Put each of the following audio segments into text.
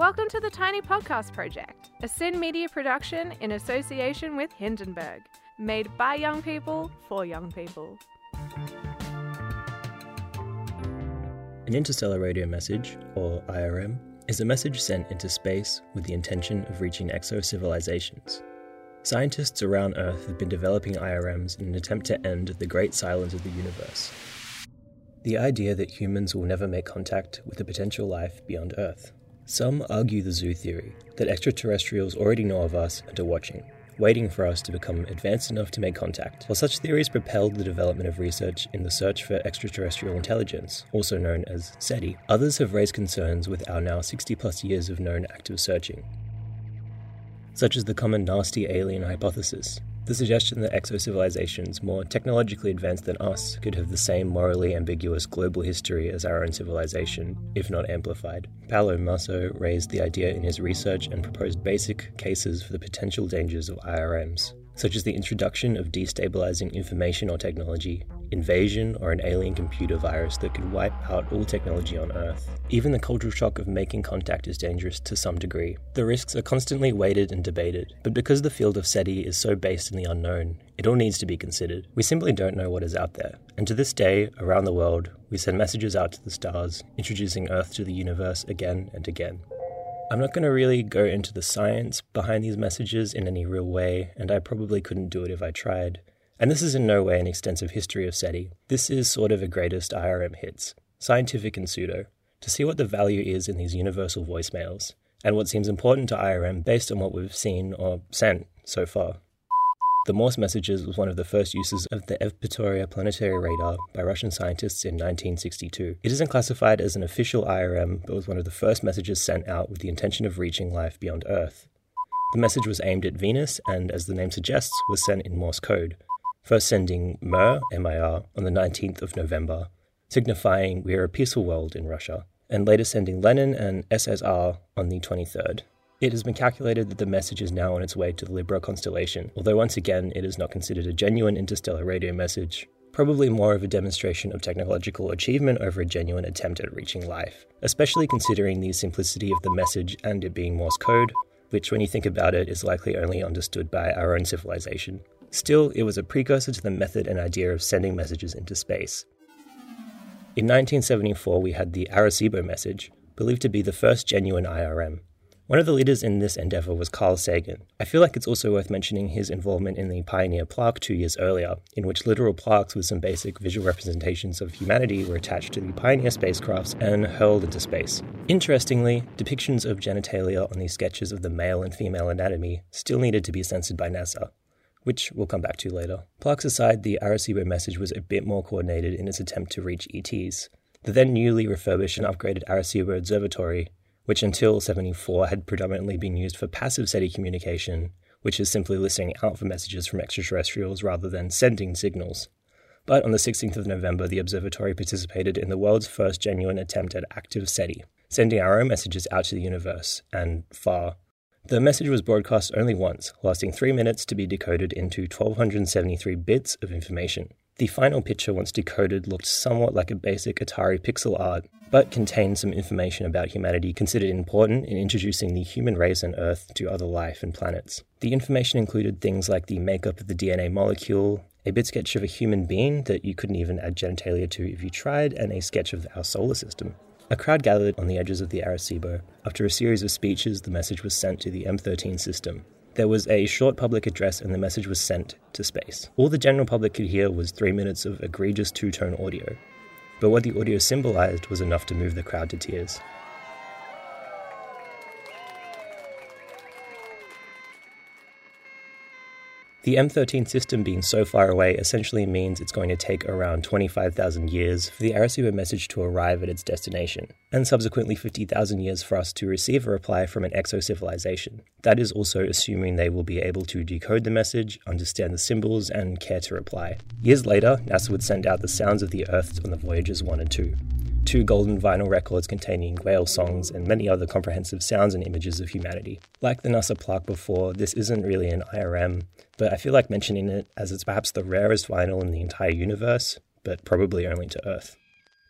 Welcome to the Tiny Podcast Project, a SYN Media production in association with Hindenburg, made by young people for young people. An interstellar radio message, or IRM, is a message sent into space with the intention of reaching exo civilizations. Scientists around Earth have been developing IRMs in an attempt to end the great silence of the universe. The idea that humans will never make contact with a potential life beyond Earth. Some argue the zoo theory that extraterrestrials already know of us and are watching, waiting for us to become advanced enough to make contact. While such theories propelled the development of research in the search for extraterrestrial intelligence, also known as SETI, others have raised concerns with our now 60 plus years of known active searching, such as the common nasty alien hypothesis, the suggestion that exo-civilizations more technologically advanced than us could have the same morally ambiguous global history as our own civilization, if not amplified. Paolo Musso raised the idea in his research and proposed basic cases for the potential dangers of IRMs, such as the introduction of destabilizing information or technology, invasion, or an alien computer virus that could wipe out all technology on Earth. Even the cultural shock of making contact is dangerous to some degree. The risks are constantly weighted and debated, but because the field of SETI is so based in the unknown, it all needs to be considered. We simply don't know what is out there, and to this day, around the world, we send messages out to the stars, introducing Earth to the universe again and again. I'm not going to really go into the science behind these messages in any real way, and I probably couldn't do it if I tried. And this is in no way an extensive history of SETI. This is sort of a greatest IRM hits, scientific and pseudo, to see what the value is in these universal voicemails, and what seems important to IRM based on what we've seen or sent so far. The Morse messages was one of the first uses of the Evpatoria planetary radar by Russian scientists in 1962. It isn't classified as an official IRM, but was one of the first messages sent out with the intention of reaching life beyond Earth. The message was aimed at Venus and, as the name suggests, was sent in Morse code, first sending Mir, M-I-R, on the 19th of November, signifying we are a peaceful world in Russia, and later sending Lenin and SSR on the 23rd. It has been calculated that the message is now on its way to the Libra constellation, although once again it is not considered a genuine interstellar radio message, probably more of a demonstration of technological achievement over a genuine attempt at reaching life, especially considering the simplicity of the message and it being Morse code, which, when you think about it, is likely only understood by our own civilization. Still, it was a precursor to the method and idea of sending messages into space. In 1974, we had the Arecibo message, believed to be the first genuine IRM. One of the leaders in this endeavor was Carl Sagan. I feel like it's also worth mentioning his involvement in the Pioneer plaque two years earlier, in which literal plaques with some basic visual representations of humanity were attached to the Pioneer spacecrafts and hurled into space. Interestingly, depictions of genitalia on these sketches of the male and female anatomy still needed to be censored by NASA which we'll come back to later. Plaques aside, the Arecibo message was a bit more coordinated in its attempt to reach ETs. The then newly refurbished and upgraded Arecibo Observatory which until 74 had predominantly been used for passive SETI communication, which is simply listening out for messages from extraterrestrials rather than sending signals. But on the 16th of November, the observatory participated in the world's first genuine attempt at active SETI, sending our own messages out to the universe and far. The message was broadcast only once, lasting three minutes to be decoded into 1273 bits of information. The final picture, once decoded, looked somewhat like a basic Atari pixel art, but contained some information about humanity considered important in introducing the human race on Earth to other life and planets. The information included things like the makeup of the DNA molecule, a bit sketch of a human being that you couldn't even add genitalia to if you tried, and a sketch of our solar system. A crowd gathered on the edges of the Arecibo. After a series of speeches, the message was sent to the M13 system. There was a short public address and the message was sent to space. All the general public could hear was three minutes of egregious two tone audio, but what the audio symbolized was enough to move the crowd to tears. The M13 system being so far away essentially means it's going to take around 25,000 years for the Arecibo message to arrive at its destination, and subsequently 50,000 years for us to receive a reply from an exo civilization. That is also assuming they will be able to decode the message, understand the symbols, and care to reply. Years later, NASA would send out the sounds of the Earth on the Voyagers 1 and 2 two golden vinyl records containing whale songs and many other comprehensive sounds and images of humanity. Like the NASA plaque before, this isn't really an IRM, but I feel like mentioning it as it's perhaps the rarest vinyl in the entire universe, but probably only to Earth.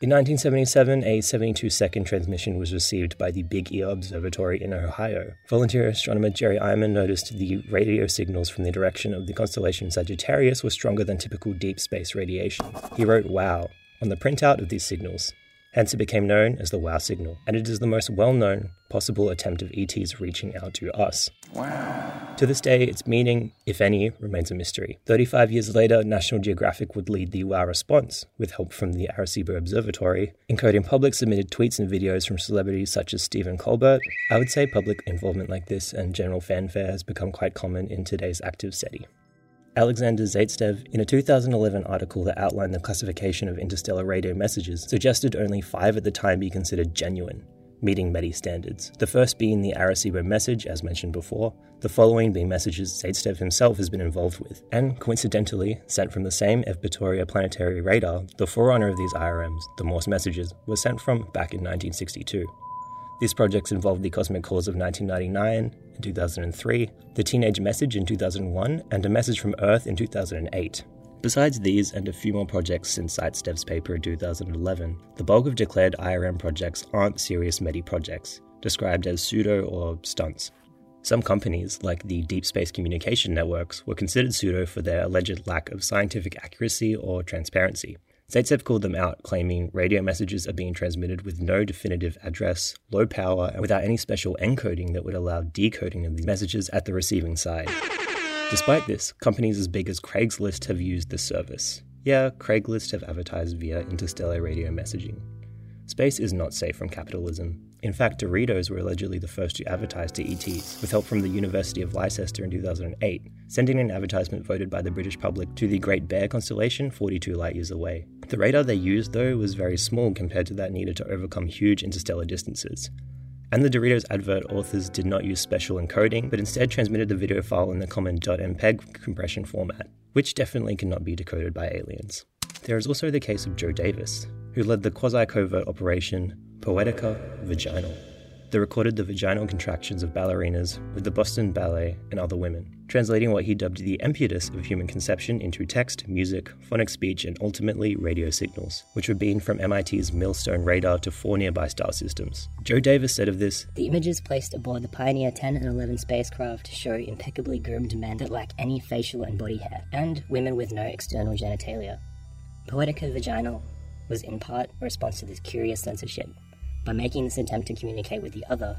In 1977, a 72 second transmission was received by the Big Ear Observatory in Ohio. Volunteer astronomer Jerry Ehman noticed the radio signals from the direction of the constellation Sagittarius were stronger than typical deep space radiation. He wrote, Wow, on the printout of these signals. Hence, it became known as the WOW signal, and it is the most well known possible attempt of ETs reaching out to us. Wow. To this day, its meaning, if any, remains a mystery. 35 years later, National Geographic would lead the WOW response, with help from the Arecibo Observatory, encoding public submitted tweets and videos from celebrities such as Stephen Colbert. I would say public involvement like this and general fanfare has become quite common in today's active SETI. Alexander Zaitsev, in a 2011 article that outlined the classification of interstellar radio messages, suggested only five at the time be considered genuine, meeting METI standards. The first being the Arecibo message, as mentioned before, the following being messages Zaitsev himself has been involved with, and coincidentally, sent from the same Evpatoria planetary radar, the forerunner of these IRMs, the Morse messages, was sent from back in 1962. These projects involved the Cosmic Call of 1999 and 2003, the Teenage Message in 2001, and a Message from Earth in 2008. Besides these and a few more projects since Zaitsev's paper in 2011, the bulk of declared IRM projects aren't serious METI projects, described as pseudo or stunts. Some companies, like the Deep Space Communication Networks, were considered pseudo for their alleged lack of scientific accuracy or transparency, Zaitsev called them out, claiming radio messages are being transmitted with no definitive address, low power, and without any special encoding that would allow decoding of these messages at the receiving side. Despite this, companies as big as Craigslist have used this service. Yeah, Craigslist have advertised via interstellar radio messaging. Space is not safe from capitalism. In fact, Doritos were allegedly the first to advertise to ETs, with help from the University of Leicester in 2008, sending an advertisement voted by the British public to the Great Bear constellation 42 light years away. The radar they used, though, was very small compared to that needed to overcome huge interstellar distances. And the Doritos advert authors did not use special encoding, but instead transmitted the video file in the common .mpeg compression format, which definitely cannot be decoded by aliens. There is also the case of Joe Davis, who led the quasi covert operation Poetica Vaginal that recorded the vaginal contractions of ballerinas with the Boston Ballet and other women, translating what he dubbed the impetus of human conception into text, music, phonic speech, and ultimately radio signals, which were beamed from MIT's Millstone radar to four nearby star systems. Joe Davis said of this The images placed aboard the Pioneer 10 and 11 spacecraft show impeccably groomed men that lack any facial and body hair, and women with no external genitalia. Poetica Vaginal was in part a response to this curious censorship. By making this attempt to communicate with the other,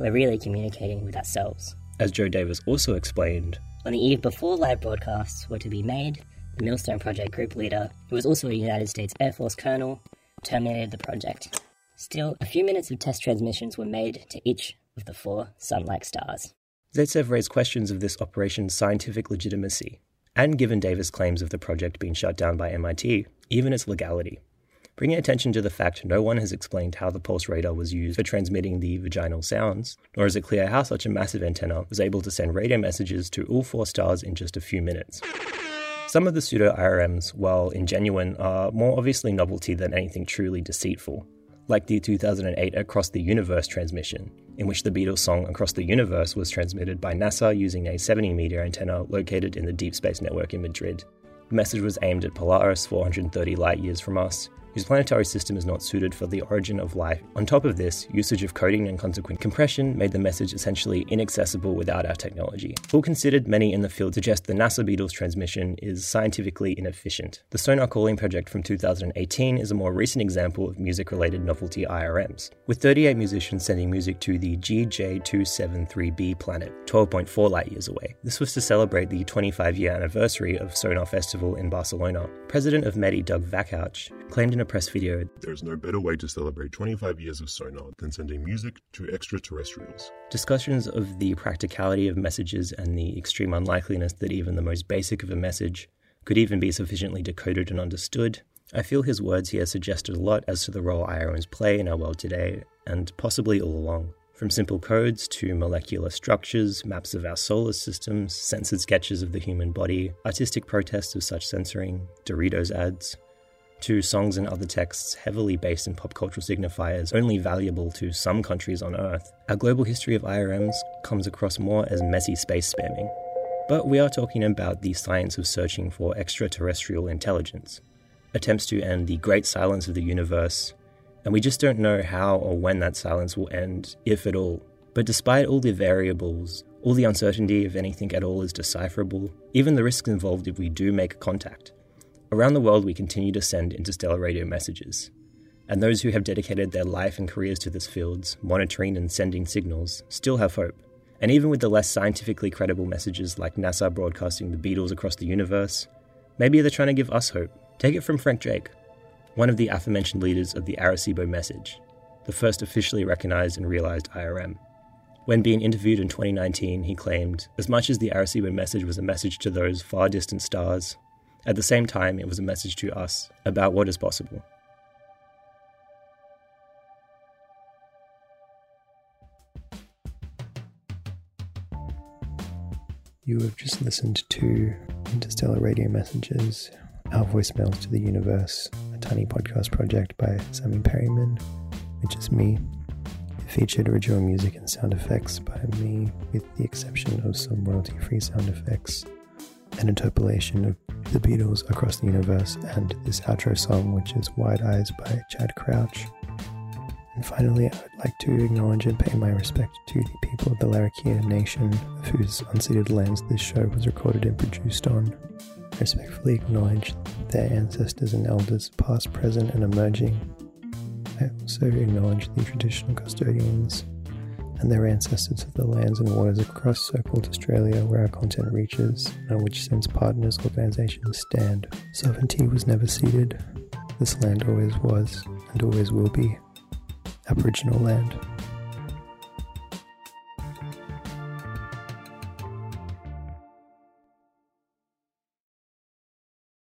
we're really communicating with ourselves. As Joe Davis also explained, on the eve before live broadcasts were to be made, the Millstone Project group leader, who was also a United States Air Force colonel, terminated the project. Still, a few minutes of test transmissions were made to each of the four sun like stars. Zaitsev raised questions of this operation's scientific legitimacy, and given Davis' claims of the project being shut down by MIT, even its legality bringing attention to the fact no one has explained how the pulse radar was used for transmitting the vaginal sounds, nor is it clear how such a massive antenna was able to send radio messages to all four stars in just a few minutes. Some of the pseudo IRMs, while ingenuine, are more obviously novelty than anything truly deceitful, like the 2008 Across the Universe transmission, in which the Beatles song Across the Universe was transmitted by NASA using a 70 meter antenna located in the Deep Space Network in Madrid. The message was aimed at Polaris 430 light years from us, whose planetary system is not suited for the origin of life. On top of this, usage of coding and consequent compression made the message essentially inaccessible without our technology. All considered, many in the field suggest the NASA Beatles transmission is scientifically inefficient. The Sonar Calling project from 2018 is a more recent example of music related novelty IRMs, with 38 musicians sending music to the GJ273b planet, 12.4 light years away. This was to celebrate the 25 year anniversary of Sonar Festival in Barcelona. President of METI Doug Vakoch claimed in a press video There is no better way to celebrate 25 years of Sonar than sending music to extraterrestrials. Discussions of the practicality of messages and the extreme unlikeliness that even the most basic of a message could even be sufficiently decoded and understood. I feel his words here suggested a lot as to the role IRMs play in our world today, and possibly all along. From simple codes to molecular structures, maps of our solar systems, censored sketches of the human body, artistic protests of such censoring, Doritos ads, to songs and other texts heavily based in pop cultural signifiers only valuable to some countries on Earth, our global history of IRMs comes across more as messy space spamming. But we are talking about the science of searching for extraterrestrial intelligence. attempts to end the great silence of the universe, and we just don't know how or when that silence will end, if at all. But despite all the variables, all the uncertainty if anything at all is decipherable, even the risks involved if we do make contact, around the world we continue to send interstellar radio messages. And those who have dedicated their life and careers to this field, monitoring and sending signals, still have hope. And even with the less scientifically credible messages like NASA broadcasting the Beatles across the universe, maybe they're trying to give us hope. Take it from Frank Drake, one of the aforementioned leaders of the Arecibo message, the first officially recognized and realized IRM. When being interviewed in 2019, he claimed, as much as the Arecibo message was a message to those far distant stars, at the same time it was a message to us about what is possible. You have just listened to Interstellar Radio Messages, Our Voicemails to the Universe, a tiny podcast project by Sammy Perryman, which is me. It featured original music and sound effects by me, with the exception of some royalty free sound effects, an interpolation of the Beatles across the universe, and this outro song, which is Wide Eyes by Chad Crouch. And finally, I would like to acknowledge and pay my respect to the people of the Larrakia Nation, of whose unceded lands this show was recorded and produced on. I respectfully acknowledge their ancestors and elders, past, present, and emerging. I also acknowledge the traditional custodians and their ancestors of the lands and waters across so called Australia where our content reaches, and which SYN's partners organisations stand. Sovereignty was never ceded. This land always was and always will be Aboriginal land.